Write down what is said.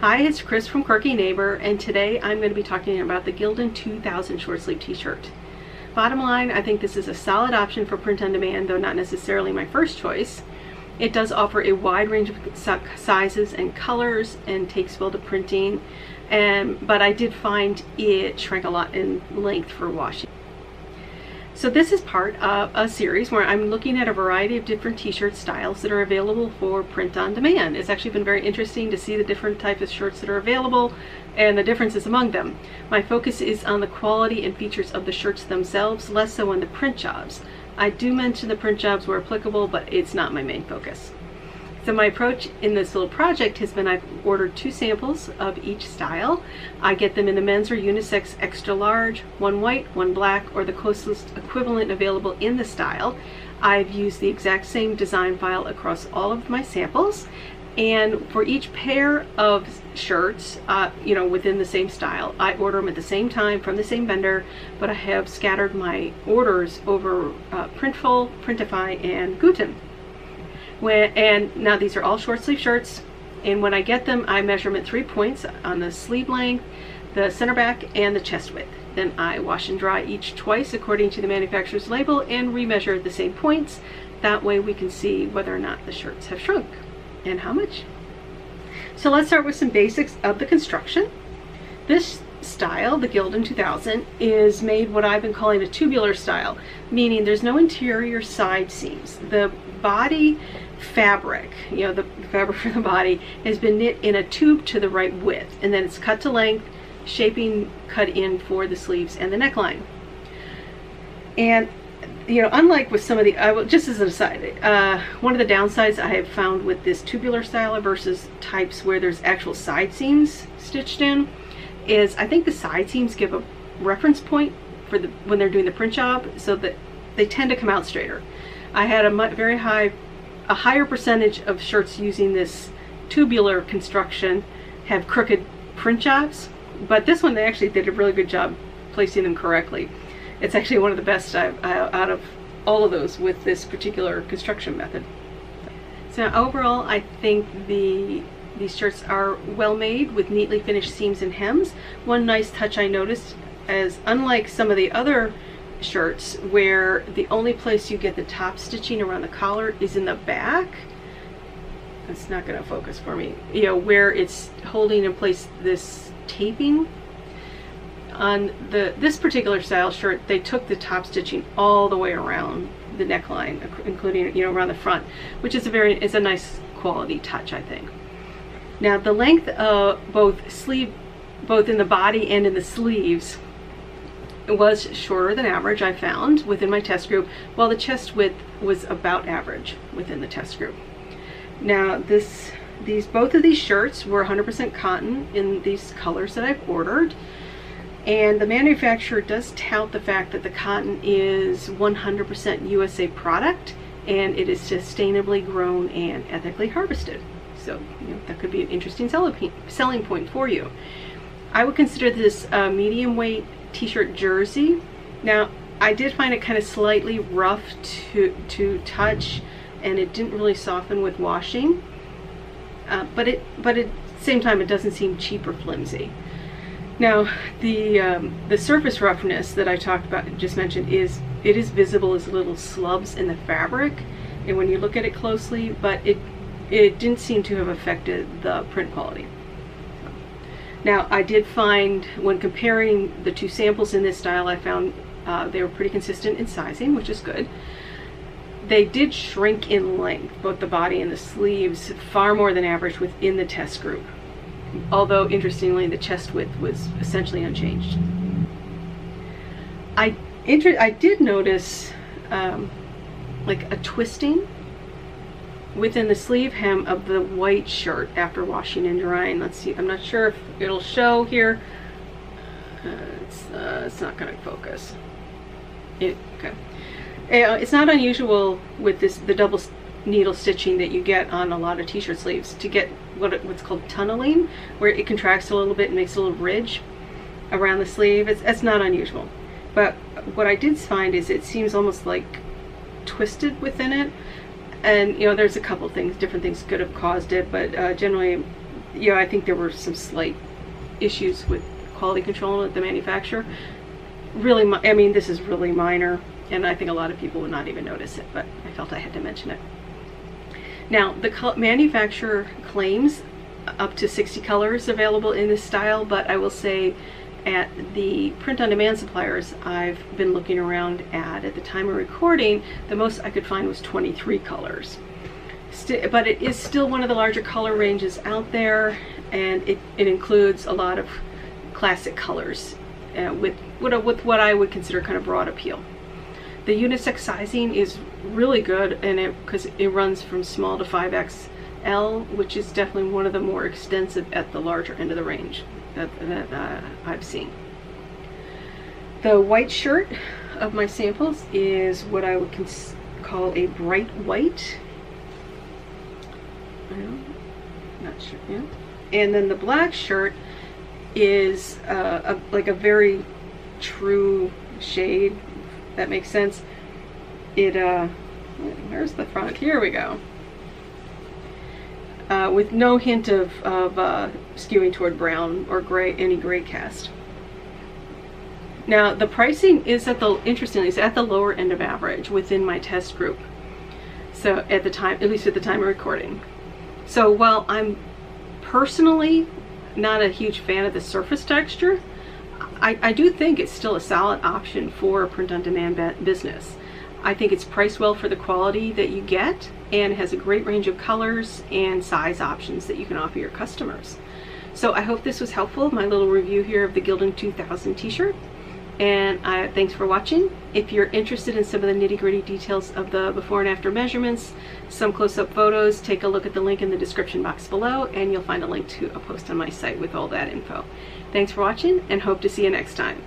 Hi, it's Chris from Quirky Neighbor, and today I'm going to be talking about the Gildan 2000 short sleeve t-shirt. Bottom line, I think this is a solid option for print on demand, though not necessarily my first choice. It does offer a wide range of sizes and colors and takes well to printing, and, but I did find it shrank a lot in length for washing. So this is part of a series where I'm looking at a variety of different t-shirt styles that are available for print on demand. It's actually been very interesting to see the different types of shirts that are available and the differences among them. My focus is on the quality and features of the shirts themselves, less so on the print jobs. I do mention the print jobs where applicable, but it's not my main focus. So my approach in this little project has been I've ordered two samples of each style. I get them in the men's or unisex extra large, one white, one black, or the closest equivalent available in the style. I've used the exact same design file across all of my samples and for each pair of shirts uh, you know within the same style I order them at the same time from the same vendor but I have scattered my orders over uh, Printful, Printify, and Gooten when, and now these are all short sleeve shirts. And when I get them, I measure them at three points on the sleeve length, the center back, and the chest width. Then I wash and dry each twice according to the manufacturer's label and remeasure at the same points. That way we can see whether or not the shirts have shrunk and how much. So let's start with some basics of the construction. This style, the Gildan 2000, is made what I've been calling a tubular style, meaning there's no interior side seams. The body fabric, you know, the fabric for the body, has been knit in a tube to the right width, and then it's cut to length, shaping cut in for the sleeves and the neckline. And you know, unlike with some of the, uh, just as an aside, uh, one of the downsides I have found with this tubular style versus types where there's actual side seams stitched in is I think the side seams give a reference point for the when they're doing the print job so that they tend to come out straighter. I had a very high a higher percentage of shirts using this tubular construction have crooked print jobs, but this one they actually did a really good job placing them correctly. It's actually one of the best I've, uh, out of all of those with this particular construction method. So overall, I think the these shirts are well made with neatly finished seams and hems. One nice touch I noticed is unlike some of the other shirts where the only place you get the top stitching around the collar is in the back. It's not going to focus for me. You know, where it's holding in place this taping. On the this particular style shirt, they took the top stitching all the way around the neckline, including, you know, around the front, which is a very, is a nice quality touch, I think. Now, the length of both sleeve, both in the body and in the sleeves was shorter than average, I found, within my test group, while the chest width was about average within the test group. Now, this, these, both of these shirts were 100% cotton in these colors that I've ordered. And the manufacturer does tout the fact that the cotton is 100% USA product and it is sustainably grown and ethically harvested. So you know, that could be an interesting selling point for you. I would consider this a medium weight t-shirt jersey. Now, I did find it kind of slightly rough to, to touch and it didn't really soften with washing. Uh, but it, but at the same time, it doesn't seem cheap or flimsy. Now, the um, the surface roughness that I talked about, just mentioned, is it is visible as little slubs in the fabric, and when you look at it closely, but it it didn't seem to have affected the print quality. Now I did find when comparing the two samples in this style I found uh, they were pretty consistent in sizing which is good. They did shrink in length, both the body and the sleeves, far more than average within the test group. Although interestingly the chest width was essentially unchanged. I, I did notice um, like a twisting within the sleeve hem of the white shirt after washing and drying. Let's see, I'm not sure if it'll show here. Uh, it's, uh, it's not to focus. It, okay. Uh, it's not unusual with this the double needle stitching that you get on a lot of t-shirt sleeves to get what what's called tunneling, where it contracts a little bit and makes a little ridge around the sleeve. It's, it's not unusual. But what I did find is it seems almost like twisted within it and you know there's a couple things different things could have caused it but uh, generally know, I think there were some slight issues with quality control at the manufacturer. Really, I mean, this is really minor, and I think a lot of people would not even notice it, but I felt I had to mention it. Now, the manufacturer claims up to 60 colors available in this style, but I will say at the print-on-demand suppliers I've been looking around at at the time of recording, the most I could find was 23 colors. St but it is still one of the larger color ranges out there, and it, it includes a lot of classic colors uh, with, with what I would consider kind of broad appeal. The unisex sizing is really good and it because it runs from small to 5XL, which is definitely one of the more extensive at the larger end of the range that, that uh, I've seen. The white shirt of my samples is what I would call a bright white. not sure. And then the black shirt is uh, a, like a very true shade, that makes sense. It, uh, where's the front? Here we go. Uh, with no hint of, of uh, skewing toward brown or gray, any gray cast. Now the pricing is at the, interestingly, is at the lower end of average within my test group. So at the time, at least at the time of recording. So while I'm personally not a huge fan of the surface texture, I, I do think it's still a solid option for a print-on-demand business. I think it's priced well for the quality that you get and has a great range of colors and size options that you can offer your customers. So I hope this was helpful, my little review here of the Gildan 2000 t-shirt. And uh, thanks for watching. If you're interested in some of the nitty gritty details of the before and after measurements, some close-up photos, take a look at the link in the description box below and you'll find a link to a post on my site with all that info. Thanks for watching and hope to see you next time.